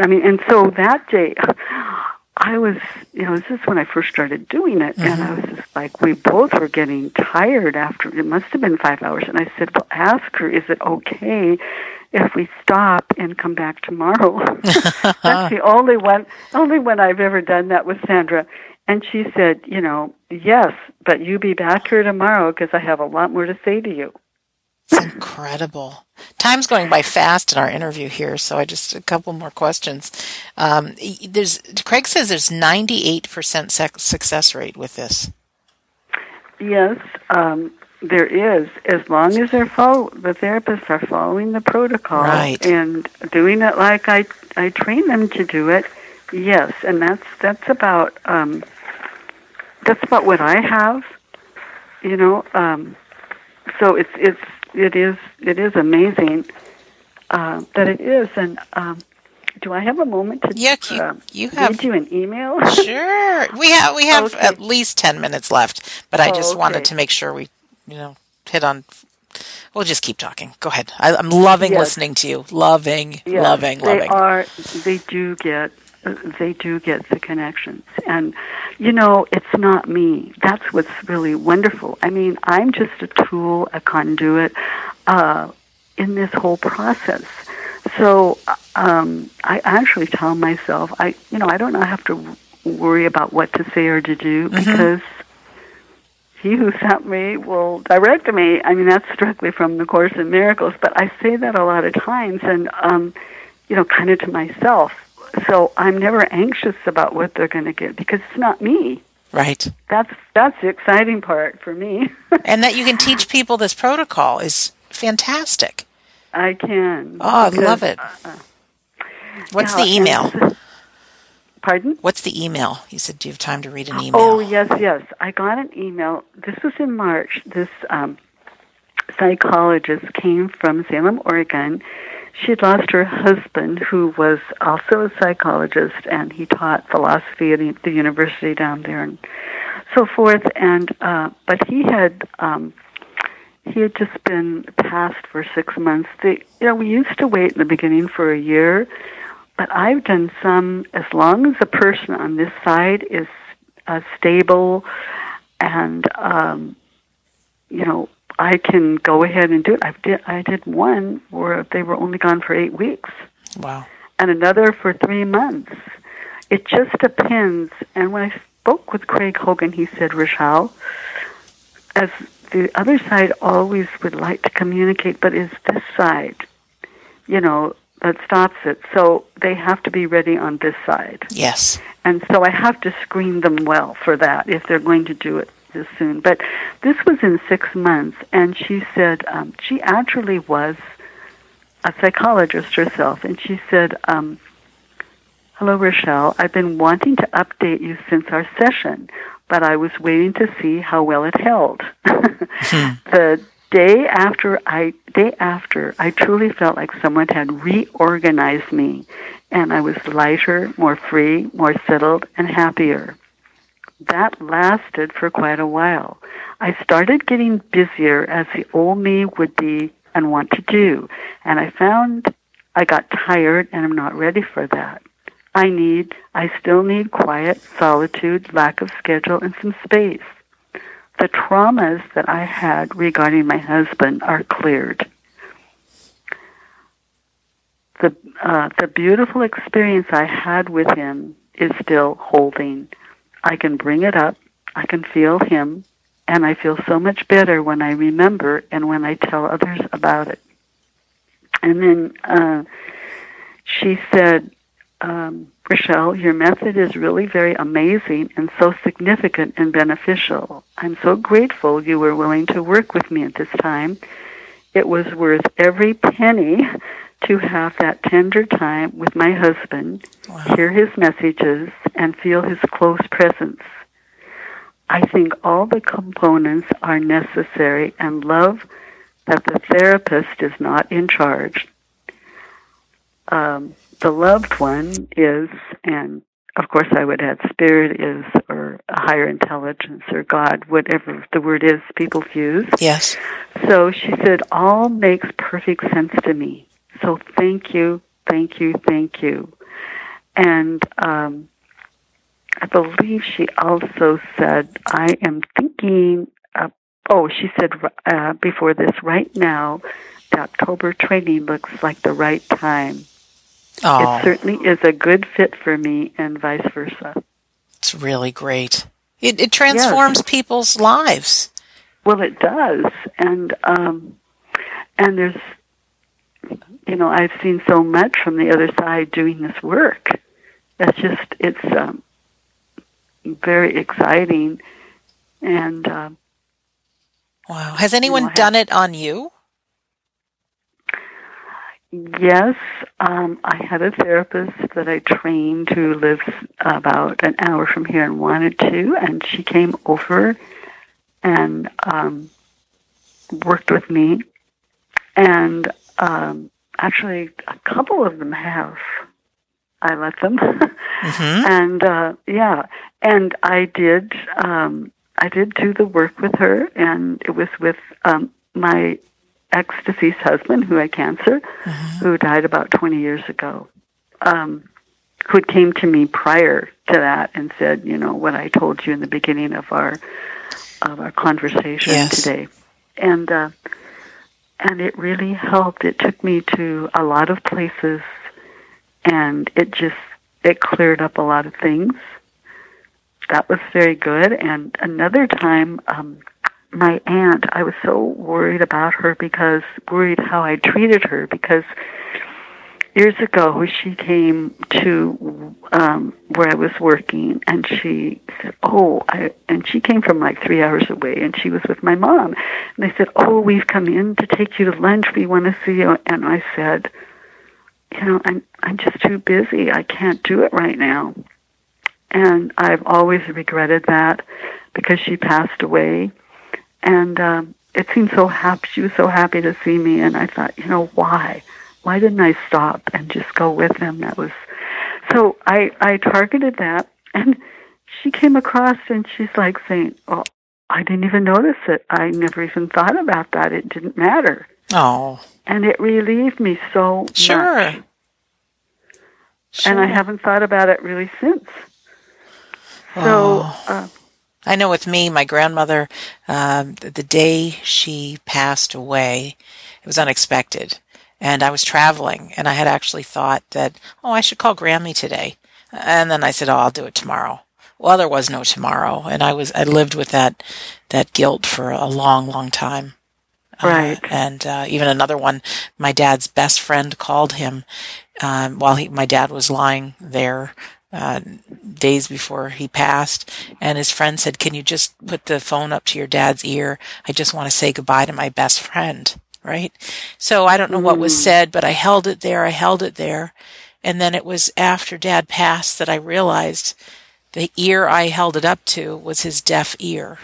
I mean, and so that day, I was, you know, this is when I first started doing it, mm-hmm. and I was just like, we both were getting tired after, it must have been five hours, and I said, well, ask her, is it okay if we stop and come back tomorrow. That's the only one only one I've ever done that with Sandra. And she said, you know, yes, but you be back here tomorrow because I have a lot more to say to you. It's incredible. Time's going by fast in our interview here, so I just a couple more questions. Um, there's Craig says there's 98% success rate with this. Yes, um, there is, as long as they're follow the therapists are following the protocol right. and doing it like I I train them to do it. Yes, and that's that's about um, that's about what I have. You know, um, so it's it's it is it is amazing uh, that it is, and um, do I have a moment to Yeah, you, uh, you have read you an email? Sure. We have we have Okay. at least 10 minutes left, but I Oh, just wanted to make sure we, you know, hit on We'll just keep talking. Go ahead. I, I'm loving Yes. listening to you. Loving, Yes, loving, they loving. are. They do get. They do get the connections, and you know, it's not me. That's what's really wonderful. I mean, I'm just a tool, a conduit uh, in this whole process. So um, I actually tell myself, I, you know, I don't have to worry about what to say or to do because he who sent me will direct me. I mean, that's strictly from the Course in Miracles, but I say that a lot of times and, um, you know, kind of to myself. So I'm never anxious about what they're going to get because it's not me. right. That's that's the exciting part for me. And that you can teach people this protocol is fantastic. I can. Oh, I love it. What's Yeah, the email? Pardon? What's the email? You said, do you have time to read an email? Oh yes, yes. I got an email. This was in March. This um, psychologist came from Salem, Oregon. She had lost her husband, who was also a psychologist, and he taught philosophy at the- the university down there, and so forth. And uh, but he had um, he had just been passed for six months. They, you know, we used to wait in the beginning for a year, but I've done some as long as the person on this side is uh, stable and um, you know I can go ahead and do it. I did I did one where they were only gone for eight weeks Wow. and another for three months. It just depends. And when I spoke with Craig Hogan, he said, Rochelle, as the other side always would like to communicate, but is this side, you know, that stops it. So they have to be ready on this side. Yes. And so I have to screen them well for that if they're going to do it this soon. But this was in six months, and she said um, she actually was a psychologist herself, and she said, um, "Hello, Rochelle. I've been wanting to update you since our session, but I was waiting to see how well it held. the day after I day after I truly felt like someone had reorganized me and I was lighter, more free, more settled and happier. That lasted for quite a while. I started getting busier as the old me would be and want to do, and I found I got tired and I'm not ready for that. I need I still need quiet, solitude, lack of schedule and some space the traumas that I had regarding my husband are cleared. The uh, the beautiful experience I had with him is still holding. I can bring it up. I can feel him, and I feel so much better when I remember and when I tell others about it. And then uh, she said, um, Rochelle, your method is really very amazing and so significant and beneficial. I'm so grateful you were willing to work with me at this time. It was worth every penny to have that tender time with my husband, Wow. hear his messages, and feel his close presence. I think all the components are necessary and love that the therapist is not in charge. Um, the loved one is, and of course I would add spirit is, or a higher intelligence, or God, whatever the word is people use. Yes. So she said, all makes perfect sense to me. So thank you, thank you, thank you. And um, I believe she also said, I am thinking, uh, oh, she said uh, before this, right now, the October training looks like the right time. Oh, It certainly is a good fit for me and vice versa. it's really great. It, it transforms people's lives. Well, it does, and um, and there's, you know, I've seen so much from the other side doing this work. That's just it's um, very exciting, and um, Wow. Has anyone I have- done it on you? yes, um, I had a therapist that I trained who lives about an hour from here and wanted to, and she came over and um, worked with me, and um, actually a couple of them have. I let them. mm-hmm. And uh, yeah, and I did. Um, I did do the work with her, and it was with um, my ex deceased husband who had cancer, mm-hmm. who died about 20 years ago. Um, who came to me prior to that and said, you know, what I told you in the beginning of our of our conversation yes. today, and uh, and it really helped. It took me to a lot of places, and it just it cleared up a lot of things. That was very good. And another time, um, my aunt, I was so worried about her because worried how I treated her because years ago she came to um where I was working and she said, "Oh, I and she came from like 3 hours away and she was with my mom." And they said, "Oh, we've come in to take you to lunch. We want to see you." And I said, "You know, I'm I'm just too busy. I can't do it right now." And I've always regretted that because she passed away and um it seemed so happy she was so happy to see me and I thought, "You know, why?" Why didn't I stop and just go with him? That was so I I targeted that and she came across and she's like saying, "Oh, I didn't even notice it. I never even thought about that. It didn't matter." Oh. And it relieved me so sure. much. Sure. And I haven't thought about it really since. So, oh. uh, I know with me, my grandmother, um, the day she passed away, it was unexpected and I was traveling, and I had actually thought that, oh, I should call Grammy today. And then I said, oh, I'll do it tomorrow. Well, there was no tomorrow, and I was I lived with that that guilt for a long, long time. Uh, right. Uh, and uh, even another one, my dad's best friend called him um, while he, my dad was lying there uh, days before he passed, and his friend said, "Can you just put the phone up to your dad's ear? I just want to say goodbye to my best friend." Right? So I don't know what was mm. said, but I held it there. I held it there. And then it was after dad passed that I realized the ear I held it up to was his deaf ear.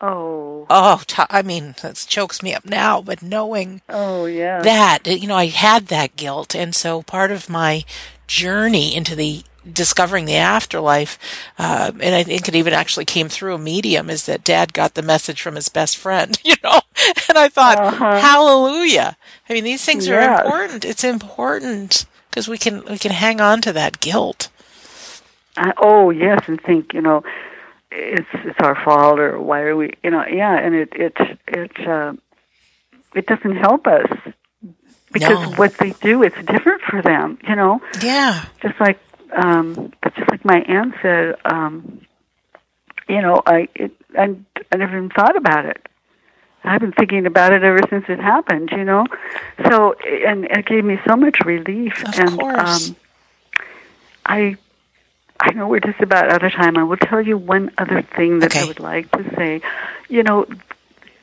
Oh. Oh, t- I mean, that chokes me up now, but knowing oh, yeah. that, you know, I had that guilt. And so part of my journey into the discovering the afterlife, uh, and I think it even actually came through a medium, is that dad got the message from his best friend, you know? And I thought, uh-huh. hallelujah. I mean, these things are important. It's important because we can, we can hang on to that guilt. Uh, oh, yes, and think, you know, it's, it's our fault or why are we, you know, yeah, and it, it, it, uh, it doesn't help us because no. what they do, it's different for them, you know? Yeah. Just like um, but just like my aunt said, um, you know, I it, I, I never even thought about it. I've been thinking about it ever since it happened, you know. So and it gave me so much relief. Of and course. um I I know we're just about out of time. I will tell you one other thing that okay. I would like to say. You know,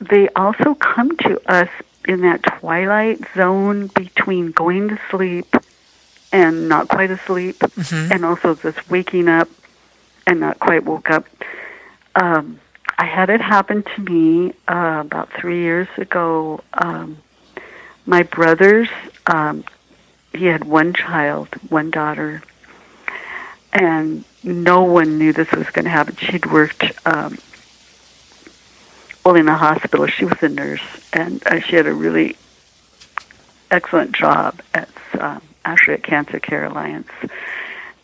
they also come to us in that twilight zone between going to sleep and not quite asleep, mm-hmm. and also just waking up and not quite woke up. Um, I had it happen to me uh, about three years ago. Um, my brother's, um, he had one child, one daughter, and no one knew this was going to happen. She'd worked, um, well, in a hospital. She was a nurse, and uh, she had a really excellent job at um, actually at Cancer Care Alliance,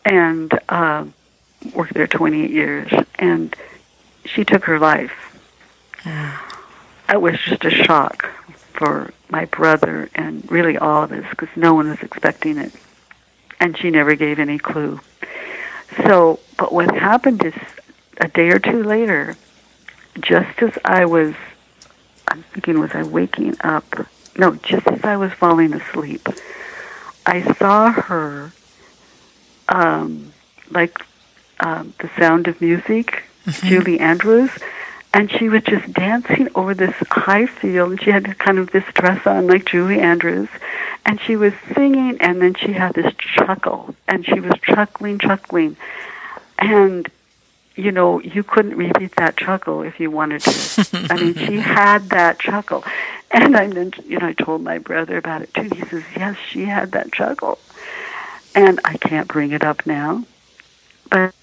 and uh, worked there 28 years. And she took her life. It was just a shock for my brother and really all of us because no one was expecting it, and she never gave any clue. So, but what happened is a day or two later, just as I was, I'm thinking, was I waking up? No, just as I was falling asleep, I saw her um, like um, the sound of music, mm-hmm. Julie Andrews, and she was just dancing over this high field. And she had kind of this dress on like Julie Andrews, and she was singing, and then she had this chuckle, and she was chuckling, chuckling, and you know, you couldn't repeat that chuckle if you wanted to. I mean, she had that chuckle. And I mentioned, you know, I told my brother about it too. He says, yes, she had that chuckle. and I can't bring it up now. But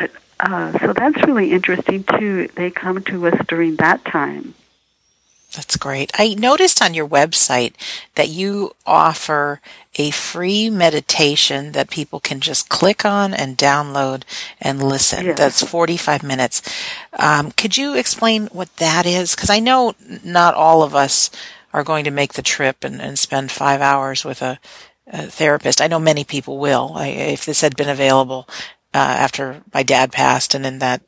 uh, so that's really interesting too. They come to us during that time. Great. I noticed on your website that you offer a free meditation that people can just click on and download and listen. Yes. That's 45 minutes. Um, could you explain what that is? Because I know not all of us are going to make the trip and, and spend five hours with a, a therapist. I know many people will. I, if this had been available uh, after my dad passed and in that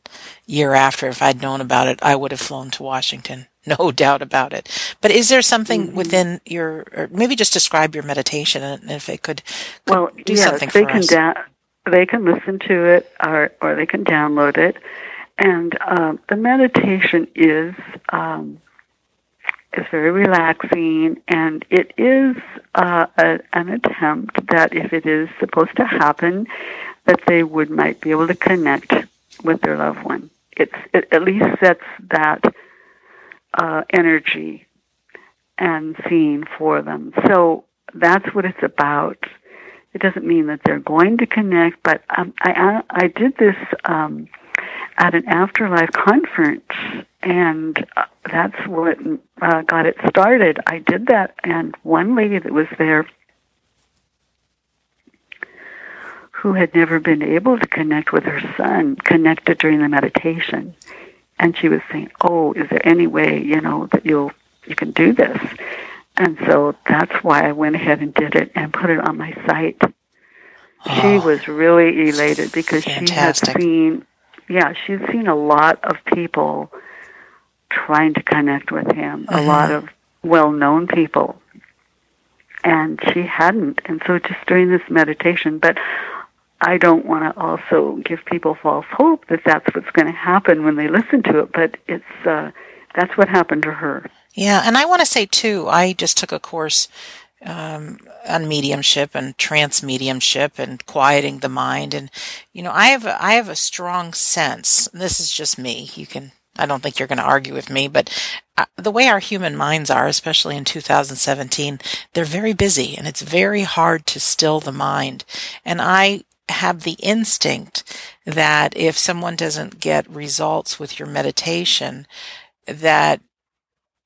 year after, if I'd known about it, I would have flown to Washington no doubt about it. But is there something mm-hmm. within your, or maybe just describe your meditation, and if it could, could well, do yes, something they for can us. Da- they can listen to it, or or they can download it, and um, the meditation is um, is very relaxing, and it is uh, a, an attempt that if it is supposed to happen, that they would might be able to connect with their loved one. It's it at least sets that uh, energy and seeing for them. So that's what it's about. It doesn't mean that they're going to connect, but um, I, I did this um, at an afterlife conference, and uh, that's what uh, got it started. I did that, and one lady that was there who had never been able to connect with her son connected during the meditation and she was saying, "Oh, is there any way you know that you'll you can do this?" And so that's why I went ahead and did it and put it on my site. Oh, she was really elated because fantastic. she had seen, yeah, she's seen a lot of people trying to connect with him, a lot Mm-hmm. of well-known people, and she hadn't. And so just during this meditation, but I don't want to also give people false hope that that's what's going to happen when they listen to it, but it's uh, that's what happened to her. Yeah, and I want to say too, I just took a course um, on mediumship and trance mediumship and quieting the mind, and you know, I have a, I have a strong sense. This is just me. You can. I don't think you're going to argue with me, but uh, the way our human minds are, especially in 2017, they're very busy and it's very hard to still the mind. And I have the instinct that if someone doesn't get results with your meditation, that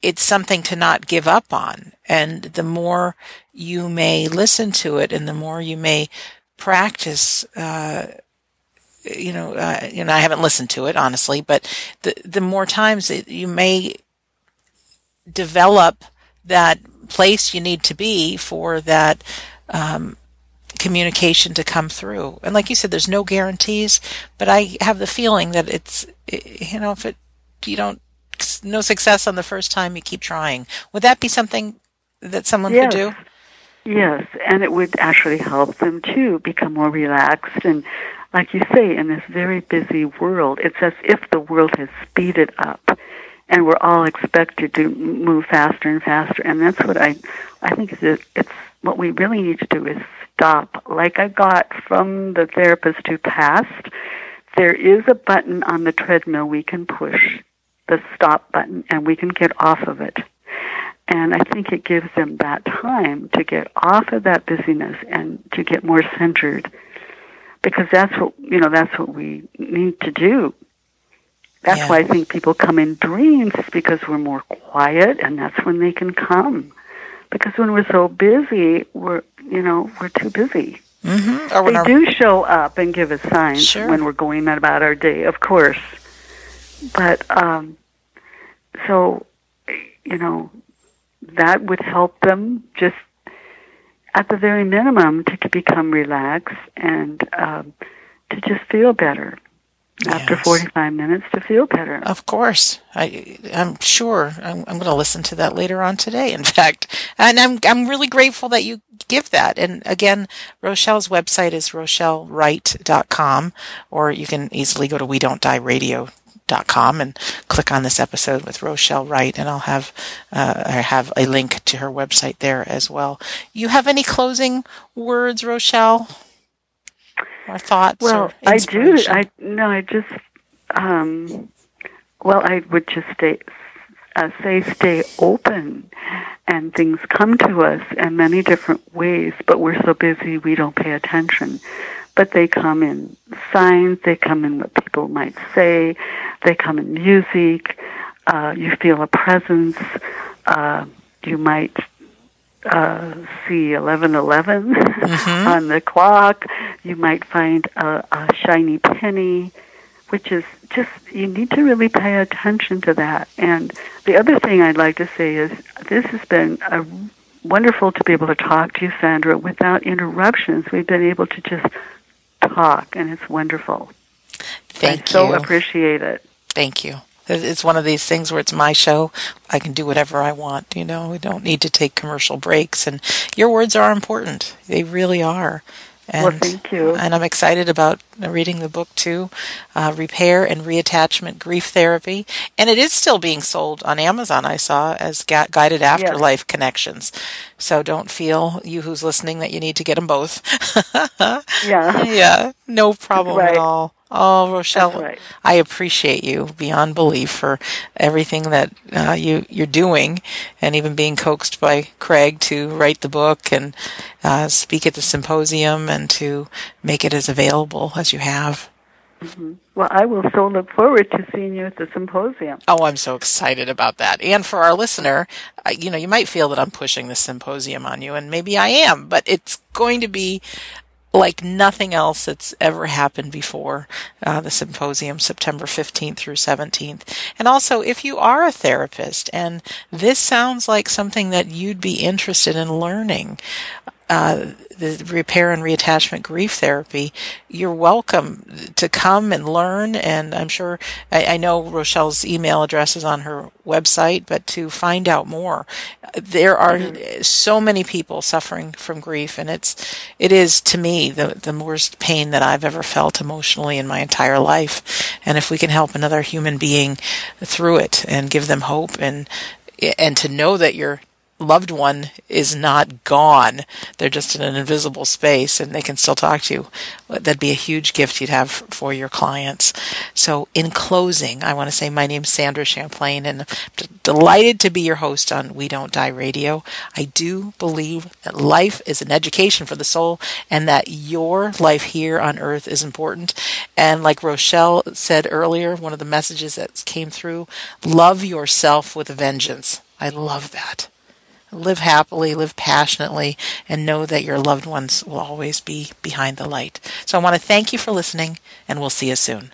it's something to not give up on. And the more you may listen to it and the more you may practice, uh, you know, uh, you know, I haven't listened to it honestly, but the the more times you may develop that place you need to be for that um, communication to come through. And like you said, there's no guarantees, but I have the feeling that it's, eh, you know, if it, you don't, no success on the first time, you keep trying. Would that be something that someone yes. could do? Yes, and it would actually help them too become more relaxed. And like you say, in this very busy world, it's as if the world has speeded up and we're all expected to move faster and faster. And that's what I, I think is it's what we really need to do is stop. Like I got from the therapist who passed, there is a button on the treadmill we can push, the stop button, and we can get off of it. And I think it gives them that time to get off of that busyness and to get more centered. Because that's what, you know, that's what we need to do. That's Yeah. why I think people come in dreams, is because we're more quiet and that's when they can come. Because when we're so busy, we're, you know, we're too busy. Mm-hmm. Or when They our, do show up and give us signs Sure. when we're going about our day, of course. But um, so, you know, that would help them just at the very minimum to become relaxed and um, to just feel better. After Yes. 45 minutes, to feel better. Of course, I, I'm sure I'm, I'm going to listen to that later on today. In fact, and I'm I'm really grateful that you give that. And again, Rochelle's website is rochellewright.com, or you can easily go to we don't die radio dot com and click on this episode with Rochelle Wright, and I'll have uh, I have a link to her website there as well. You have any closing words, Rochelle, or thoughts? Well, or I do. I no. I just. Um, well, I would just say, uh, say stay open and things come to us in many different ways, but we're so busy we don't pay attention. But they come in signs, they come in what people might say, they come in music, uh, you feel a presence, uh, you might uh, see 1111 mm-hmm. on the clock, you might find a, a shiny penny which is just you need to really pay attention to that. And the other thing I'd like to say is this has been a wonderful to be able to talk to you, Sandra, without interruptions. We've been able to just talk, and it's wonderful. Thank I you. So appreciate it. Thank you. It's one of these things where it's my show. I can do whatever I want. You know, we don't need to take commercial breaks. And your words are important. They really are. And, well, thank you. And I'm excited about reading the book too, uh, Repair and Reattachment Grief Therapy. And it is still being sold on Amazon, I saw, as ga- Guided Afterlife yes. Connections. So don't feel, you who's listening, that you need to get them both. yeah. Yeah, no problem right. at all. Oh, Rochelle, Wright. I appreciate you beyond belief for everything that uh, you you're doing, and even being coaxed by Craig to write the book and uh, speak at the symposium and to make it as available as you have. Mm-hmm. Well, I will so look forward to seeing you at the symposium. Oh, I'm so excited about that. And for our listener, you know, you might feel that I'm pushing the symposium on you, and maybe I am, but it's going to be like nothing else that's ever happened before. Uh, the symposium, September 15th through 17th. And also, if you are a therapist and this sounds like something that you'd be interested in learning, uh, the repair and reattachment grief therapy, you're welcome to come and learn. And I'm sure, I, I, know Rochelle's email address is on her website, but to find out more, there are mm-hmm. so many people suffering from grief. And it's, it is to me the, the worst pain that I've ever felt emotionally in my entire life. And if we can help another human being through it and give them hope and, and to know that you're loved one is not gone. They're just in an invisible space and they can still talk to you. That'd be a huge gift you'd have for your clients. So in closing, I want to say my name's Sandra Champlain and I'm delighted to be your host on We Don't Die Radio. I do believe that life is an education for the soul and that your life here on earth is important. And like Rochelle said earlier, one of the messages that came through, love yourself with a vengeance. I love that. Live happily, live passionately, and know that your loved ones will always be behind the light. So I want to thank you for listening, and we'll see you soon.